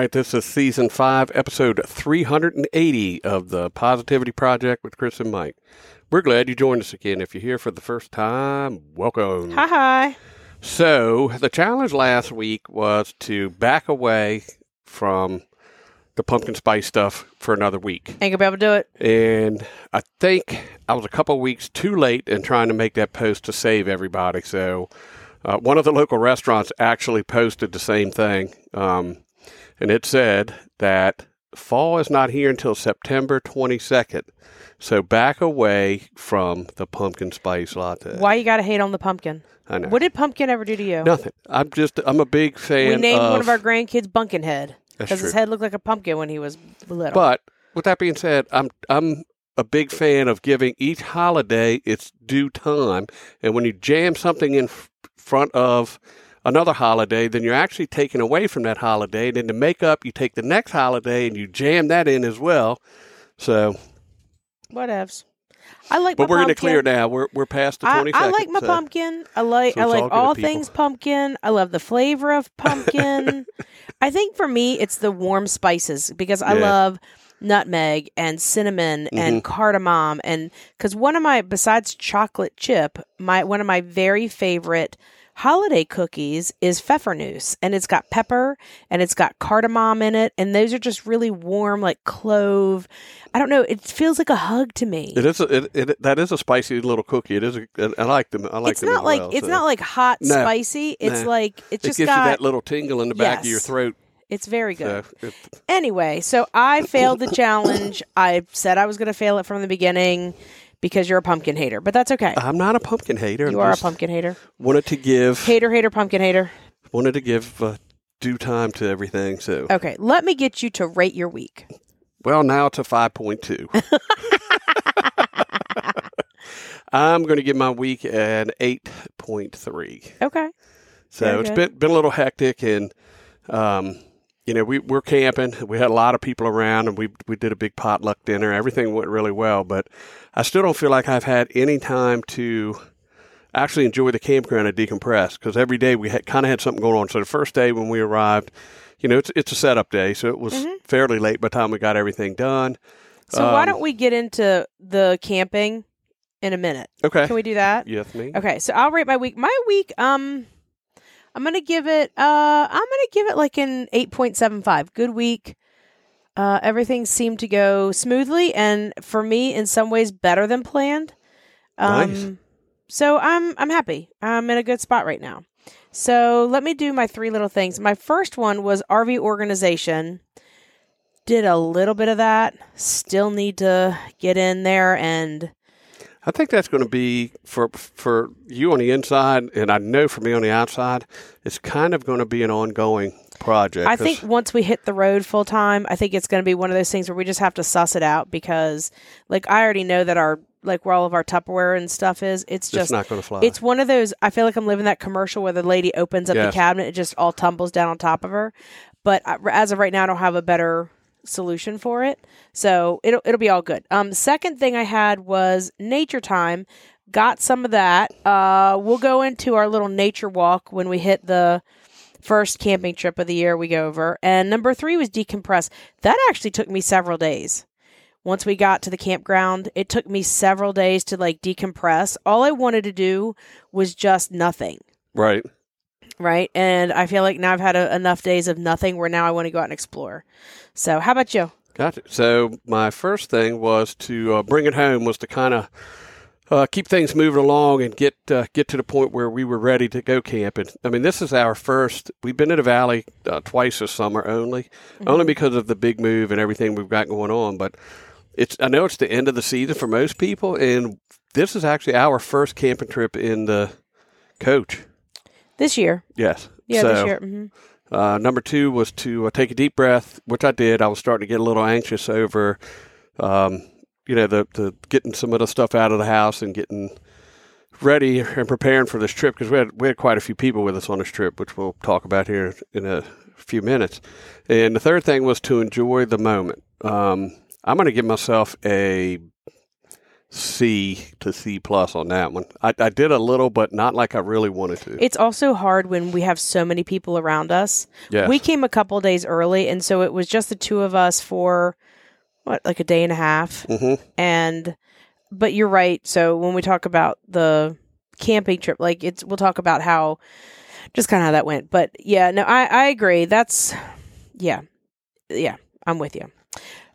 Right, all right. This is season five, episode 380 of the Positivity Project with Kris and Mike. We're glad you joined us again. If you're here for the first time, welcome. Hi, hi. So, the challenge last week was to back away from the pumpkin spice stuff for another week. Ain't gonna be able to do it. And I think I was a couple of weeks too late in trying to make that post to save everybody. So, uh, one of the local restaurants actually posted the same thing. Um, and it said that fall is not here until September 22nd. So, back away from the pumpkin spice latte. Why you gotta hate on the pumpkin? I know. What did pumpkin ever do to you? Nothing. I'm just, I'm a big fan we named of, one of our grandkids Bunkinhead because his head looked like a pumpkin when he was little. But with that being said, I'm I'm a big fan of giving each holiday its due time, and when you jam something in f- front of another holiday, then you're actually taking away from that holiday. And then to make up, you take the next holiday and you jam that in as well. So, whatevs. I like. but we're in the pumpkin. clear now. We're we're past the I, twenty I second. like my pumpkin. I like so I like all all, things pumpkin. I love the flavor of pumpkin. I think for me it's the warm spices because I Yeah. love nutmeg and cinnamon and Mm-hmm. cardamom and cuz one of my besides chocolate chip, my one of my very favorite holiday cookies is pfeffernusse and it's got pepper and it's got cardamom in it and those are just really warm like clove. I don't know, it feels like a hug to me. It is a, it, it, that is a spicy little cookie. It is. A, I like them. I like it's them. not like well, it's so. not like hot No, spicy. It's no. like it's It just gives got you that little tingle in the back of your throat. it's very good. So Anyway, so I failed the challenge. I said I was going to fail it from the beginning because you're a pumpkin hater, but that's okay. I'm not a pumpkin hater. you I'm are a pumpkin hater. Wanted to give Hater, hater, pumpkin hater. wanted to give uh, due time to everything. So Okay, let me get you to rate your week. well, now to five point two. I'm going to give my week an eight point three. Okay. So Very it's good. been been a little hectic, and um, you know we we're camping. We had a lot of people around, and we we did a big potluck dinner. Everything went really well, but I still don't feel like I've had any time to actually enjoy the campground and decompress because every day we had kind of had something going on. So the first day when we arrived, you know, it's it's a setup day, so it was Mm-hmm. fairly late by the time we got everything done. So why Um, don't we get into the camping in a minute? Okay, Can we do that? yes, me. Okay, so I'll rate my week. My week, um, I'm gonna give it. Uh, I'm gonna give it like an eight point seven five. Good week. Uh, everything seemed to go smoothly, and for me, in some ways, better than planned. Um, Nice. So I'm I'm happy. I'm in a good spot right now. So let me do my three little things. My first one was RV organization. Did a little bit of that. Still need to get in there and I think that's going to be for for you on the inside, and I know for me on the outside, it's kind of going to be an ongoing project. I think once we hit the road full time, I think it's going to be one of those things where we just have to suss it out because, like, I already know that our like where all of our Tupperware and stuff is. It's just it's not going to fly. it's one of those. I feel like I'm living that commercial where the lady opens up Yes. the cabinet, it just all tumbles down on top of her. But uh, as of right now, I don't have a better solution for it, so it'll it'll be all good. Um, second thing I had was nature time. Got some of that. Uh, we'll go into our little nature walk when we hit the first camping trip of the year we go over. And number three was decompress. That actually took me several days. Once we got to the campground, it took me several days to like decompress. All I wanted to do was just nothing. right. Right. And I feel like now I've had a, enough days of nothing where now I want to go out and explore. So, how about you? Gotcha. So my first thing was to uh, bring it home was to kind of uh, keep things moving along and get uh, get to the point where we were ready to go camping. I mean, this is our first. We've been in the valley uh, twice this summer only, only because of the big move and everything we've got going on. But it's I know it's the end of the season for most people, and this is actually our first camping trip in the coach. This year. Yes. Yeah, so, this year. hmm Uh, number two was to uh, take a deep breath, which I did. I was starting to get a little anxious over, um, you know, the, the getting some of the stuff out of the house and getting ready and preparing for this trip because we had we had quite a few people with us on this trip, which we'll talk about here in a few minutes. And the third thing was to enjoy the moment. Um, I'm going to give myself a C to C plus on that one. I, I did a little, but not like I really wanted to. It's also hard when we have so many people around us. Yes. We came a couple days early, and so it was just the two of us for what, like a day and a half. hmm And but you're right. So when we talk about the camping trip, like it's we'll talk about how just kind of how that went. But yeah, no, I I agree. That's yeah, yeah. I'm with you.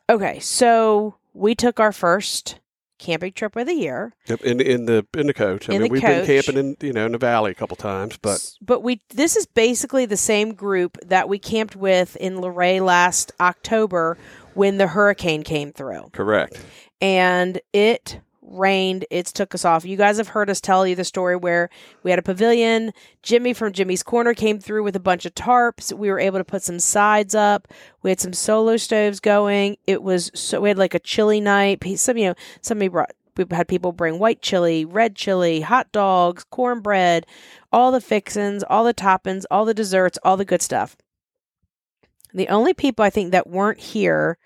Okay, so we took our first camping trip of the year. Yep, in in the in the coach. I In mean, we've coach. been camping in you know in the valley a couple times, but but we this is basically the same group that we camped with in Luray last October when the hurricane came through. correct. and it rained. It took us off. You guys have heard us tell you the story where we had a pavilion. Jimmy from Jimmy's Corner came through with a bunch of tarps. We were able to put some sides up. We had some solo stoves going. It was so we had like a chili night. Some you know somebody brought. We had people bring white chili, red chili, hot dogs, cornbread, all the fixins, all the toppings, all the desserts, all the good stuff. The only people I think that weren't here,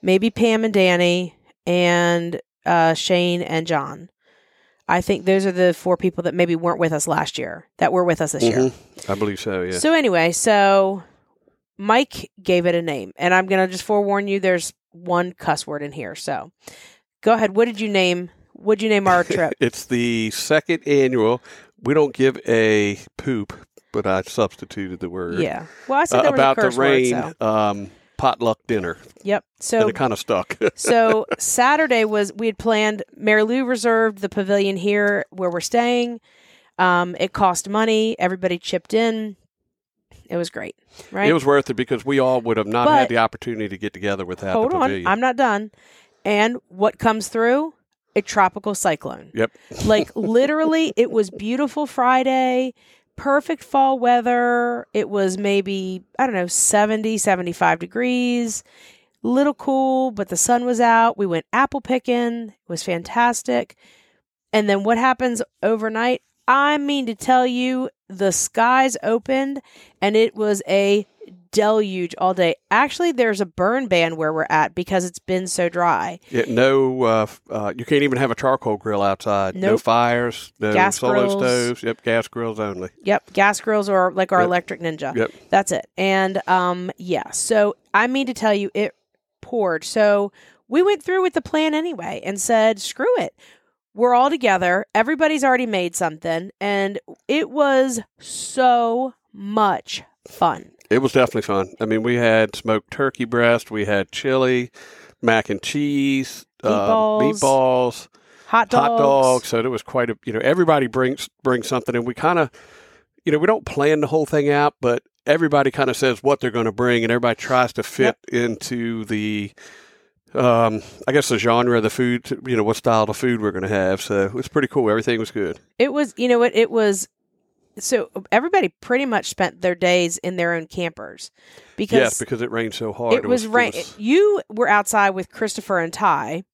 maybe Pam and Danny and uh, Shane and John. I think those are the four people that maybe weren't with us last year that were with us this year. Mhm. I believe so. Yeah. So anyway, so Mike gave it a name, and I'm gonna just forewarn you. There's one cuss word in here, so go ahead. What did you name? What did you name our trip? it's the second annual. We don't give a poop, but I substituted the word. yeah. Well, I said Uh, about the rain word. So. um, potluck dinner, Yep. So it kind of stuck. so Saturday was we had planned. Mary Lou reserved the pavilion here where we're staying. Um, it cost money. Everybody chipped in. It was great, right? It was worth it because we all would have not But- had the opportunity to get together without Hold the on. I'm not done. And what comes through? A tropical cyclone. Yep. Like literally, it was beautiful Friday, perfect fall weather. It was maybe, I don't know, 70, 75 degrees, little cool, but the sun was out. We went apple picking. It was fantastic. And then what happens overnight? I mean to tell you, the skies opened and it was a deluge all day. Actually, there's a burn ban where we're at because it's been so dry. Yeah, no, uh, uh, you can't even have a charcoal grill outside. No fires, no Gas solo grills. stoves. Yep, gas grills only. Yep, gas grills or like our Yep. electric ninja. Yep. That's it. And um yeah, so I mean to tell you it poured. So we went through with the plan anyway and said, "Screw it. We're all together. Everybody's already made something." And it was so much fun. It was definitely fun. I mean, we had smoked turkey breast, we had chili, mac and cheese, Meatballs, uh, meatballs, Hot dogs. hot dogs. So it was quite a you know everybody brings brings something, and we kind of you know we don't plan the whole thing out, but everybody kind of says what they're going to bring, and everybody tries to fit into the. Um, I guess the genre of the food, you know, what style of food we're going to have. So it was pretty cool. Everything was good. It was, you know what? It was. So everybody pretty much spent their days in their own campers because yes, because it rained so hard. it was rain. You were outside with Christopher and Ty,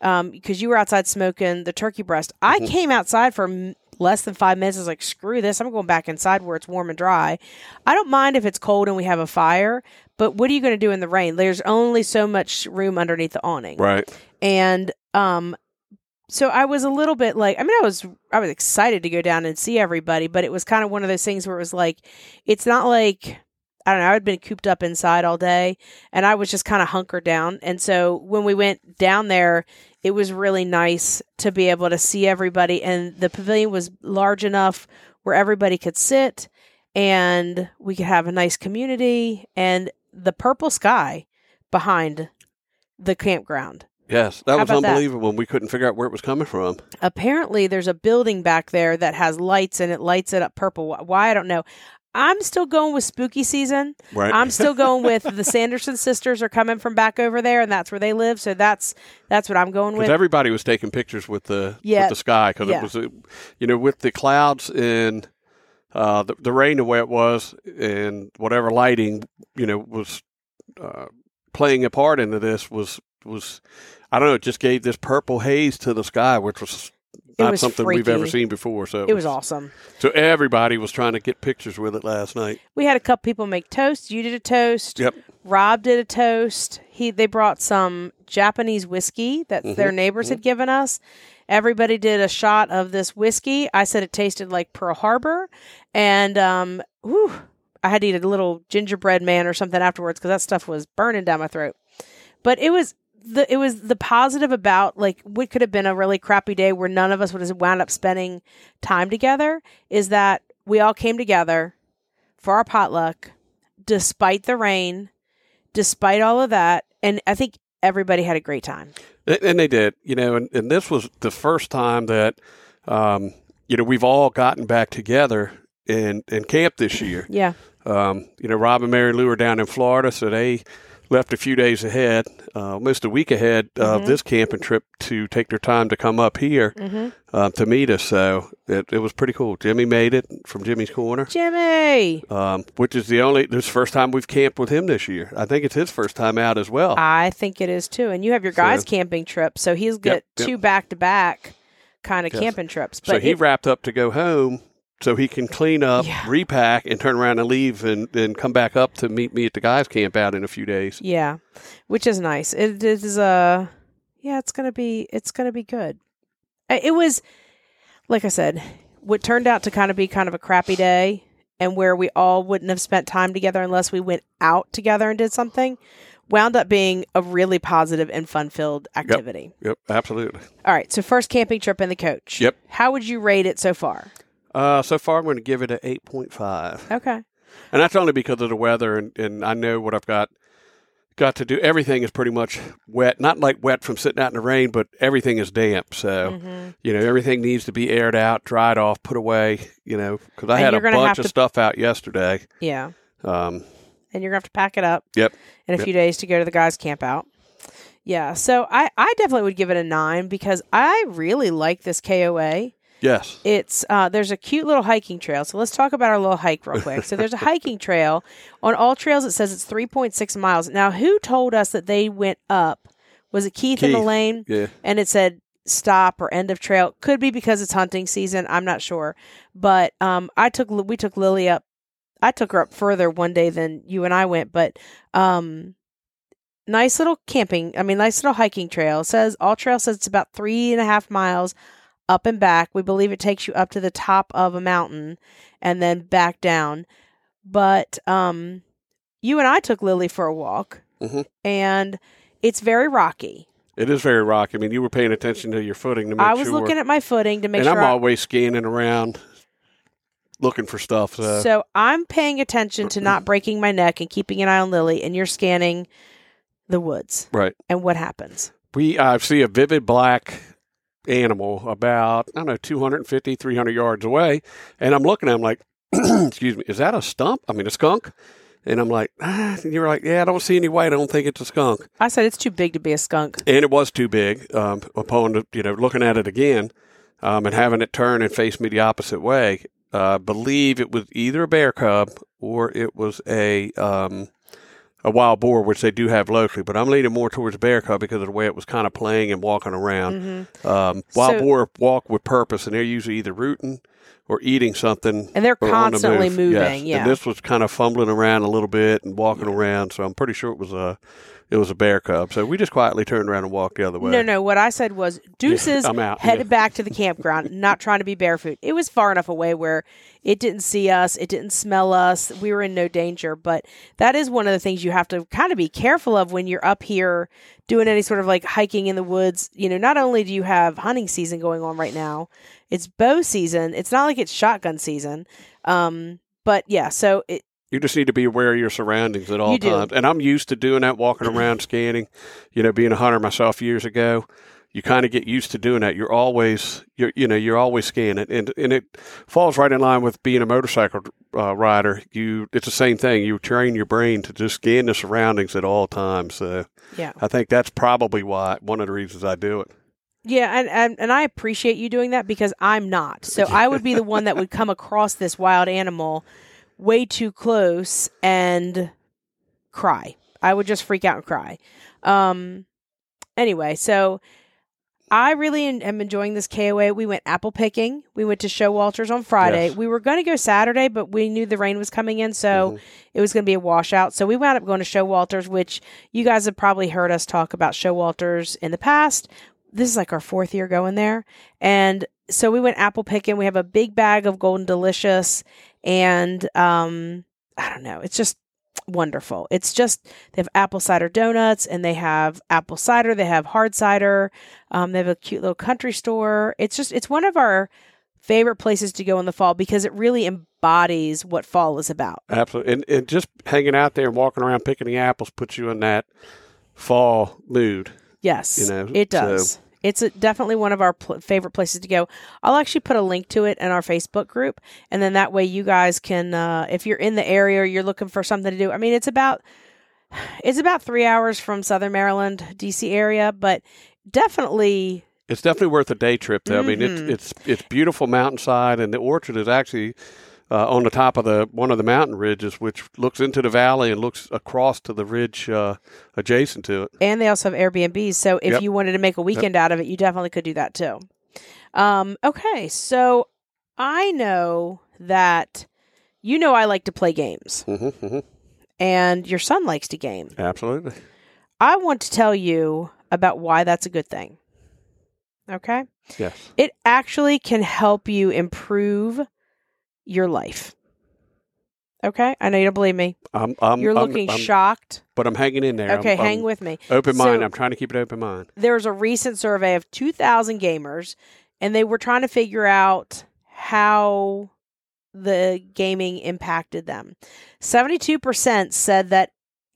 um, because you were outside smoking the turkey breast. I Mhm. came outside for m- less than five minutes. I was like, "Screw this! I'm going back inside where it's warm and dry." I don't mind if it's cold and we have a fire, but what are you going to do in the rain? There's only so much room underneath the awning, right. and um, so I was a little bit like, I mean, I was I was excited to go down and see everybody, but it was kind of one of those things where it was like, it's not like I don't know. I had been cooped up inside all day, and I was just kind of hunkered down. And so when we went down there, it was really nice to be able to see everybody, and the pavilion was large enough where everybody could sit, and we could have a nice community, and the purple sky behind the campground. Yes, that How was that? unbelievable. and We couldn't figure out where it was coming from. apparently there's a building back there that has lights and it lights it up purple. Why I don't know. I'm still going with spooky season. Right. I'm still going with the Sanderson sisters are coming from back over there, and that's where they live. So that's that's what I'm going with. everybody was taking pictures with the Yeah. with the sky because Yeah. it was, you know, with the clouds and uh, the, the rain the way it was and whatever lighting you know was uh, playing a part into this was was I don't know, it just gave this purple haze to the sky, which was not was something we've ever seen before. So It was awesome. So everybody was trying to get pictures with it last night. We had a couple people make toast. You did a toast. Yep. Rob did a toast. He they brought some Japanese whiskey that Mm-hmm. their neighbors had given us. Everybody did a shot of this whiskey. I said it tasted like Pearl Harbor, and um, whew, I had to eat a little gingerbread man or something afterwards because that stuff was burning down my throat. But it was the it was the positive about like what could have been a really crappy day where none of us would have wound up spending time together is that we all came together for our potluck despite the rain, despite all of that, and I think everybody had a great time. And- And they did, you know, and, and this was the first time that, um, you know, we've all gotten back together in, in camp this year. Yeah. Um, you know, Rob and Mary Lou are down in Florida, so they left a few days ahead, uh, almost a week ahead of this camping trip to take their time to come up here uh, to meet us. So it, it was pretty cool. Jimmy made it from Jimmy's Corner, Jimmy. um, which is the only, this is the first time we've camped with him this year. I think it's his first time out as well. I think it is too. And you have your guys So- camping trip, so he's got Yep, yep. two back to back kind of Yes. camping trips. so But he it- wrapped up to go home so he can clean up, Yeah. repack, and turn around and leave and, and come back up to meet me at the guys' camp out in a few days. yeah, which is nice. It is uh yeah, it's gonna be it's gonna be good. It was like I said, what turned out to kind of be kind of a crappy day, and where we all wouldn't have spent time together unless we went out together and did something, wound up being a really positive and fun filled activity. Yep, absolutely. All right, so first camping trip in the coach. Yep. How would you rate it so far? Uh, so far, I'm going to give it an 8.5. Okay. And that's only because of the weather, and, and I know what I've got got to do. Everything is pretty much wet, not like wet from sitting out in the rain, but everything is damp. So Mm-hmm. you know everything needs to be aired out, dried off, put away. You know, because I And had a bunch of to- stuff out yesterday. Yeah. Um, and you're gonna have to pack it up yep. in a few days to go to the guys' camp out. Yeah, so I, I definitely would give it a nine because I really like this KOA. Yes. It's uh, there's a cute little hiking trail. So let's talk about our little hike real quick. So there's a hiking trail on AllTrails. It says it's 3.6 miles. Now, who told us that they went up? Was it Keith, in the lane? Yeah. and it said stop or end of trail. Could be because it's hunting season. I'm not sure. But um, I took we took Lily up. I took her up further one day than you and I went. But um, nice little camping. I mean, nice little hiking trail. It says all trail says it's about three and a half miles up and back. We believe it takes you up to the top of a mountain and then back down. But um, you and I took Lily for a walk, Mhm. and it's very rocky. It is very rocky. I mean, you were paying attention to your footing to make I was sure. looking at my footing to make and sure. And I'm I- always scanning around, looking for stuff. So, so I'm paying attention to not breaking my neck and keeping an eye on Lily, and you're scanning the woods right. and what happens. We I see a vivid black animal about I don't know 250 300 yards away and I'm looking I'm like excuse me is that a stump? I mean a skunk? And I'm like ah, and you're like yeah I don't see any white I don't think it's a skunk. I said it's too big to be a skunk. and it was too big um, upon you know looking at it again um, and having it turn and face me the opposite way. Uh, believe it was either a bear cub or it was a um, a wild boar, which they do have locally, but I'm leaning more towards bear cub because of the way it was kind of playing and walking around. Um, wild So- boar walk with purpose, and they're usually either rooting or eating something. And they're the constantly move. moving, Yes. yeah. And this was kind of fumbling around a little bit and walking around, so I'm pretty sure it was a it was a bear cub. So we just quietly turned around and walked the other way. No, no. What I said was deuces. I'm out, Headed yeah. back to the campground, not trying to be barefoot. It was far enough away where it didn't see us, it didn't smell us. We were in no danger. But that is one of the things you have to kind of be careful of when you're up here doing any sort of like hiking in the woods. You know, not only do you have hunting season going on right now, it's bow season. It's not like it's shotgun season. Um, but yeah, so it, You just need to be aware of your surroundings at all times. And I'm used to doing that, walking around, scanning. You know, being a hunter myself years ago, you kind of get used to doing that. You're always, you're, you know, you're always scanning, and and it falls right in line with being a motorcycle uh, rider. You, it's the same thing. You train your brain to just scan the surroundings at all times. So yeah. I think that's probably why one of the reasons I do it. Yeah, and, and and I appreciate you doing that because I'm not. So I would be the one that would come across this wild animal way too close and cry. I would just freak out and cry. Um anyway, so I really am enjoying this KOA. We went apple picking. We went to Showalter's on Friday. Yes. We were going to go Saturday, but we knew the rain was coming in, so Mhm. it was going to be a washout. So we wound up going to Showalter's, which you guys have probably heard us talk about Showalter's in the past. This is like our fourth year going there. And so we went apple picking. We have a big bag of Golden Delicious and um I don't know. It's just wonderful. It's just they have apple cider donuts and they have apple cider, they have hard cider. Um they have a cute little country store. It's just it's one of our favorite places to go in the fall because it really embodies what fall is about. Absolutely. And, and just hanging out there and walking around picking the apples puts you in that fall mood. Yes, You know, it so- does. It's a, definitely one of our pl- favorite places to go. I'll actually put a link to it in our Facebook group, and then that way you guys can, uh, if you're in the area or you're looking for something to do. I mean, it's about it's about three hours from Southern Maryland, DC area, but definitely It's definitely worth a day trip, though. I mean, it's it's it's beautiful mountainside, and the orchard is actually uh, on the top of the one of the mountain ridges, which looks into the valley and looks across to the ridge uh, adjacent to it. and they also have Airbnbs. So if Yep. you wanted to make a weekend out of it, you definitely could do that too. Um, okay, so I know that you know I like to play games, hmm hmm and your son likes to game. Absolutely. I want to tell you about why that's a good thing. Okay? Yes. It actually can help you improve your life. Okay? I know you don't believe me. I'm. I'm You're looking I'm- shocked. but I'm hanging in there. Okay, hang with me. Open mind. So- I'm trying to keep it open mind. There's a recent survey of 2,000 gamers, and they were trying to figure out how the gaming impacted them. 72% said that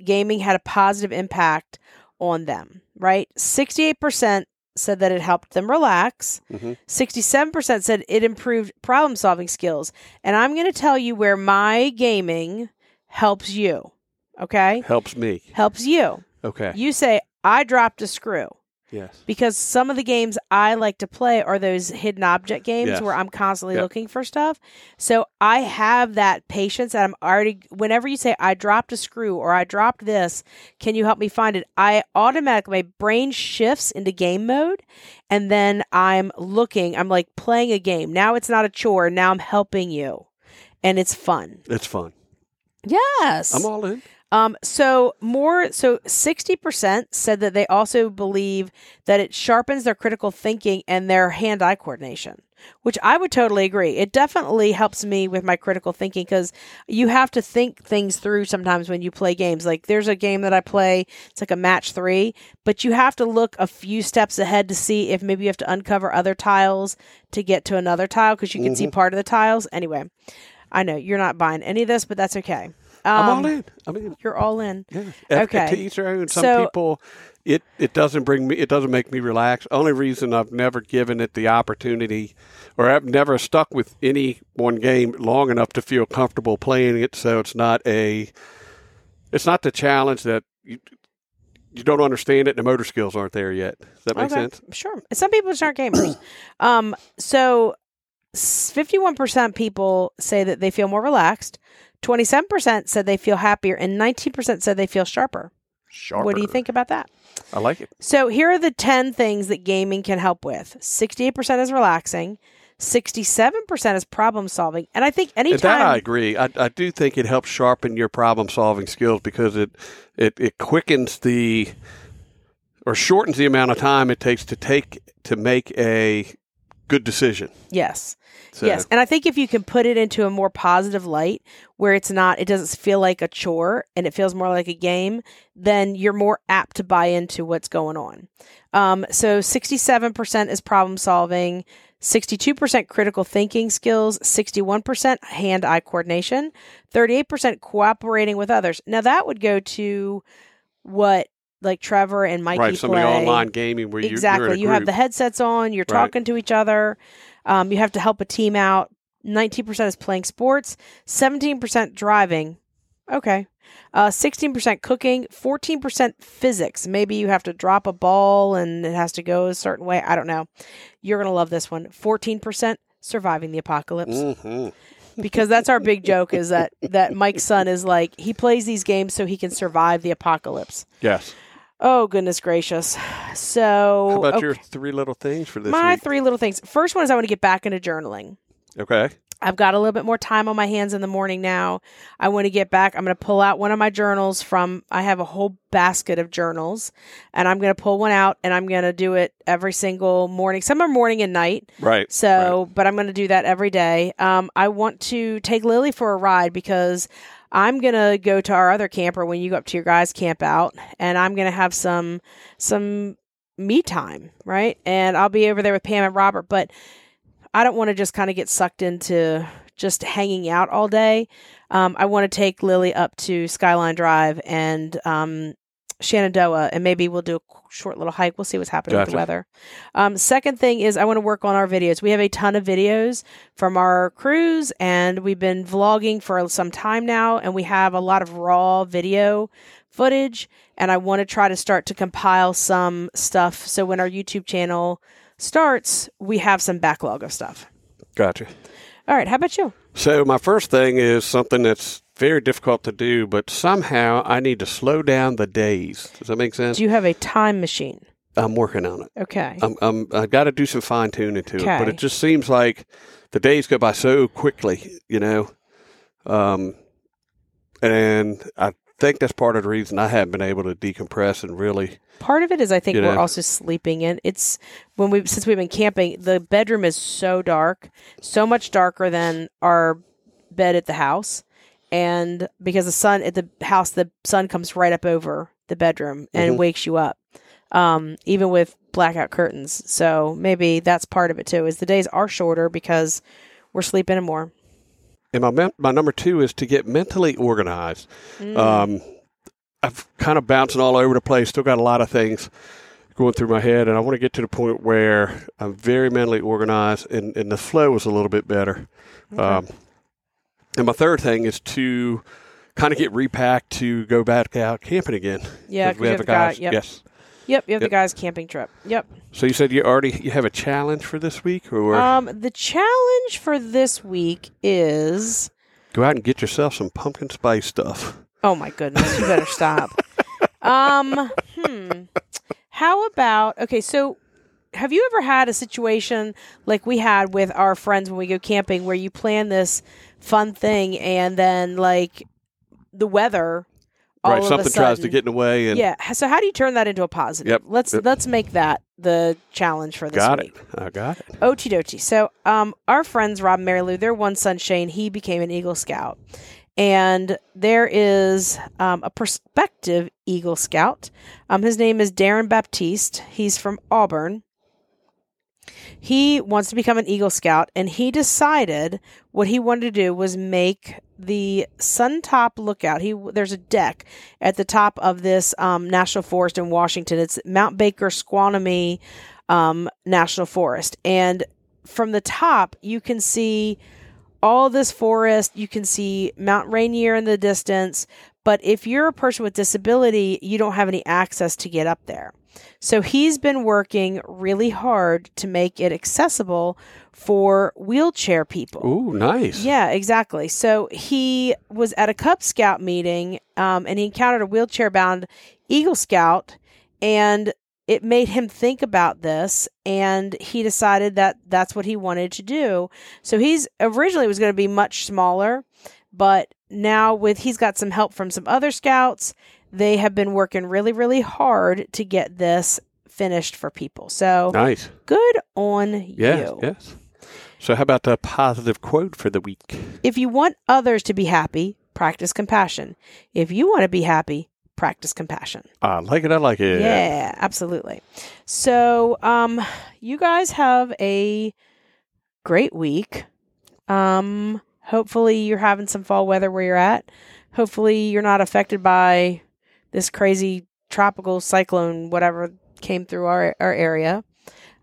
gaming had a positive impact on them, right? 68% said that it helped them relax. Mhm. 67% said it improved problem solving skills. And I'm going to tell you where my gaming helps you. Okay? Helps me. Helps you. Okay. You say, I dropped a screw yes. because some of the games I like to play are those hidden object games Yes. where I'm constantly Yep. looking for stuff. So I have that patience that I'm already, whenever you say, I dropped a screw or I dropped this, can you help me find it? I automatically, my brain shifts into game mode and then I'm looking, I'm like playing a game. Now it's not a chore. Now I'm helping you and it's fun. It's fun. Yes. I'm all in. Um, so more, so 60% said that they also believe that it sharpens their critical thinking and their hand-eye coordination, which I would totally agree. It definitely helps me with my critical thinking because you have to think things through sometimes when you play games. Like there's a game that I play, it's like a match three, but you have to look a few steps ahead to see if maybe you have to uncover other tiles to get to another tile because you can see part of the tiles. Anyway, I know you're not buying any of this, but that's okay. I'm Um, all in. I mean, You're all in. yeah. Okay. To each their own. Some So- people, it it doesn't bring me. It doesn't make me relax. Only reason I've never given it the opportunity, or I've never stuck with any one game long enough to feel comfortable playing it. So it's not a. It's not the challenge that you. You don't understand it. and The motor skills aren't there yet. Does that make Okay, sense? Sure. Some people just aren't gamers. um, so fifty-one percent people say that they feel more relaxed. Twenty-seven percent said they feel happier, and nineteen percent said they feel sharper. Sharper. What do you think about that? I like it. So here are the ten things that gaming can help with. Sixty-eight percent is relaxing. Sixty-seven percent is problem solving, and I think And that I agree. I, I do think it helps sharpen your problem solving skills because it, it it quickens the or shortens the amount of time it takes to take to make a good decision. yes, So, Yes, and I think if you can put it into a more positive light where it's not, it doesn't feel like a chore and it feels more like a game, then you're more apt to buy into what's going on. Um, so 67% is problem solving, 62% critical thinking skills, 61% hand eye coordination, 38% cooperating with others. Now that would go to what like Trevor and Mikey right, some of play. online gaming where you exactly. you have the headsets on. You're Right. talking to each other. Um, you have to help a team out. Nineteen percent is playing sports. Seventeen percent driving. Okay. Uh, 16% cooking, 14% physics. Maybe you have to drop a ball and it has to go a certain way. I don't know. You're going to love this one. 14% surviving the apocalypse. hmm Because that's our big joke is that, that Mike's son is like, he plays these games so he can survive the apocalypse. Yes. Oh, goodness gracious. So, How about okay, your three little things for this my week? three little things. First one is I want to get back into journaling. okay. I've got a little bit more time on my hands in the morning now. I want to get back. I'm going to pull out one of my journals from, I have a whole basket of journals, and I'm going to pull one out and I'm going to do it every single morning. Some are morning and night. Right. So, but I'm going to do that every day. Um, I want to take Lily for a ride because I'm to go to our other camper when you go up to your guys' camp out, and I'm to have some, some me time, right? And I'll be over there with Pam and Robert, but I don't want to just kind of get sucked into just hanging out all day. Um, I want to take Lily up to Skyline Drive and um, Shenandoah, and maybe we'll do a short little hike. We'll see what's happening with the weather. Um, second thing is I want to work on our videos. We have a ton of videos from our cruise, and we've been vlogging for some time now, and we have a lot of raw video footage. And I want to try to start to compile some stuff so when our YouTube channel starts, we have some backlog of stuff. Gotcha. All right, how about you? So my first thing is something that's very difficult to do, but somehow I need to slow down the days. Does that make sense? Do you have a time machine? I'm working on it. Okay. I'm, I'm I've got to do some fine tuning to it, but it just seems like the days go by so quickly, you know. Um, and I think that's part of the reason I haven't been able to decompress and really. Part of it is I think You we're also sleeping in. It's when we since we've been camping, the bedroom is so dark, so much darker than our bed at the house. And because the sun at the house, the sun comes right up over the bedroom and Mhm. wakes you up. Um, even with blackout curtains. So maybe that's part of it too, is the days are shorter because we're sleeping in more. And my my number two is to get mentally organized. Mm. Um, I've kind of bouncing all over the place. Still got a lot of things going through my head, and I want to get to the point where I'm very mentally organized, and, and the flow is a little bit better. Um, and my third thing is to kind of get repacked to go back out camping again. yeah, we have have a a guy. guys. Yep. Yes. Yep, you have the guys camping trip. Yep. So you said you already you have a challenge for this week, or Um, the challenge for this week is go out and get yourself some pumpkin spice stuff. oh my goodness, you better stop. Um, hmm. How about okay? So, have you ever had a situation like we had with our friends when we go camping, where you plan this fun thing and then like the weather, all right, something a tries to get in the way, and yeah. So how do you turn that into a positive? Yep. Let's Yep. let's make that the challenge for this got week. it. I got it. Okie dokie. So, um, our friends Rob and Mary Lou, their one son Shane, he became an Eagle Scout, and there is um, a prospective Eagle Scout. Um, his name is Darren Baptiste. He's from Auburn. He wants to become an Eagle Scout, and he decided what he wanted to do was make the Sun Top Lookout. He there's a deck at the top of this um, national forest in Washington. It's Mount Baker Snoqualmie um, National Forest, and from the top you can see all this forest. You can see Mount Rainier in the distance. But if you're a person with disability, you don't have any access to get up there. So he's been working really hard to make it accessible for wheelchair people. Ooh, nice. Yeah, exactly. So he was at a Cub Scout meeting um, and he encountered a wheelchair bound Eagle Scout, and it made him think about this. And he decided that that's what he wanted to do. So he's originally was going to be much smaller, but now with he's got some help from some other scouts, they have been working really, really hard to get this finished for people. So Nice. good on Yes. you. Yes. So how about a positive quote for the week? If you want others to be happy, practice compassion. If you want to be happy, practice compassion. I like it. I like it. Yeah, absolutely. So, um, you guys have a great week. Um, hopefully you're having some fall weather where you're at. Hopefully you're not affected by this crazy tropical cyclone, whatever came through our our area.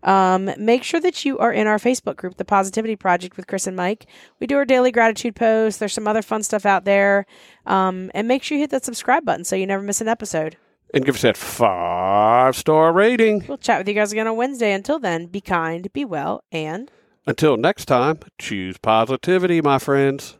Um, make sure that you are in our Facebook group, The Positivity Project with Kris and Mike. We do our daily gratitude posts. There's some other fun stuff out there. Um, and make sure you hit that subscribe button so you never miss an episode. And give us that five star rating. We'll chat with you guys again on Wednesday. Until then, be kind, be well, and Until next time, choose positivity, my friends.